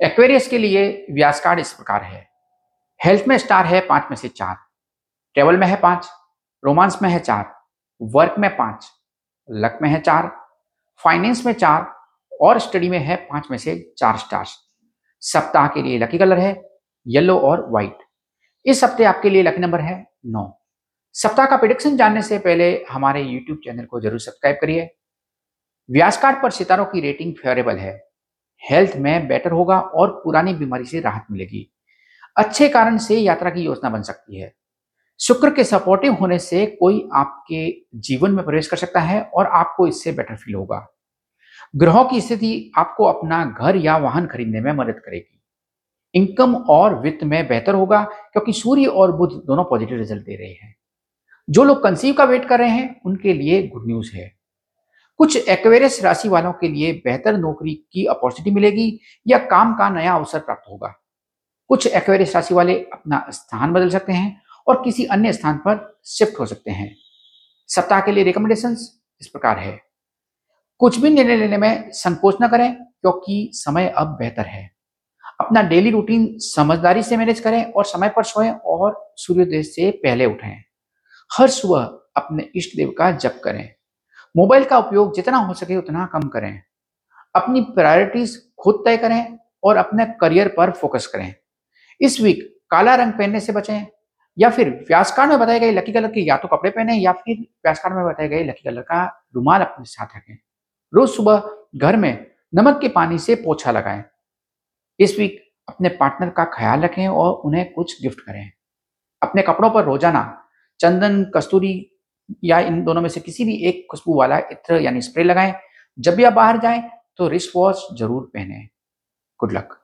Aquarius के लिए व्यास card इस प्रकार है। हेल्थ में स्टार है पाँच में से चार, ट्रेवल में है पाँच, रोमांस में है चार, वर्क में पाँच, लक में है चार, फाइनेंस में चार और स्टडी में है पाँच में से चार स्टार्स। सप्ताह के लिए लकी कलर है, येलो और व्हाइट। इस हफ़्ते आपके लिए लकी नंबर है नौ। सप्ताह का प्रिडिक्शन जानने से पहले हमारे यूट्यूब चैनल को ज़रूर सब्सक्राइब करिए। व्यास कार्ड पर सितारों की रेटिंग फेवरेबल है। हेल्थ में बेटर होगा और पुरानी बीमारी से राहत मिलेगी। अच्छे कारण से यात्रा की योजना बन सकती है। शुक्र के सपोर्टिव होने से कोई आपके जीवन में प्रवेश कर सकता है और आपको इससे बेटर फील होगा। ग्रहों की स्थिति आपको अपना घर या वाहन खरीदने में मदद करेगी। इनकम और वित्त में बेहतर होगा क्योंकि सूर्य और बुध दोनों पॉजिटिव रिज़ल्ट दे रहे हैं। जो लोग कंसीव का वेट कर रहे हैं, उनके लिए गुड न्यूज़ है। कुछ एक्वेरियस राशि वालों के लिए बेहतर नौकरी की अपॉर्चुनिटी मिलेगी या काम का नया अवसर प्राप्त होगा। कुछ एक्वेरियस राशि वाले अपना स्थान बदल सकते हैं और किसी अन्य स्थान पर शिफ्ट हो सकते हैं। सप्ताह के लिए रिकमेंडेशंस इस प्रकार है। कुछ भी निर्णय लेने में संकोच न करें, क्योंकि समय अब बेहतर है। अपना डेली रूटीन समझदारी से मैनेज करें और समय पर सोएँ और सूर्योदय से पहले उठें। हर सुबह अपने इष्ट देव का जप करें। मोबाइल का उपयोग जितना हो सके उतना कम करें। अपनी प्रायोरिटीज खुद तय करें और अपने करियर पर फोकस करें। इस वीक काला रंग पहनने से बचें या फिर व्यास कार्ड में बताए गए लकी कलर के या तो कपड़े पहने या फिर व्यास कार्ड में बताए गए लकी कलर का रुमाल अपने साथ रखें। रोज सुबह घर में नमक के पानी से पोछा लगाएँ। इस वीक अपने पार्टनर का ख्याल रखें और उन्हें कुछ गिफ्ट करें। अपने कपड़ों पर रोज़ाना चंदन, कस्तूरी या इन दोनों में से किसी भी एक खुशबू वाला इत्र यानी स्प्रे लगाएँ। जब भी आप बाहर जाएँ तो रिस्ट वॉश ज़रूर पहने। Good luck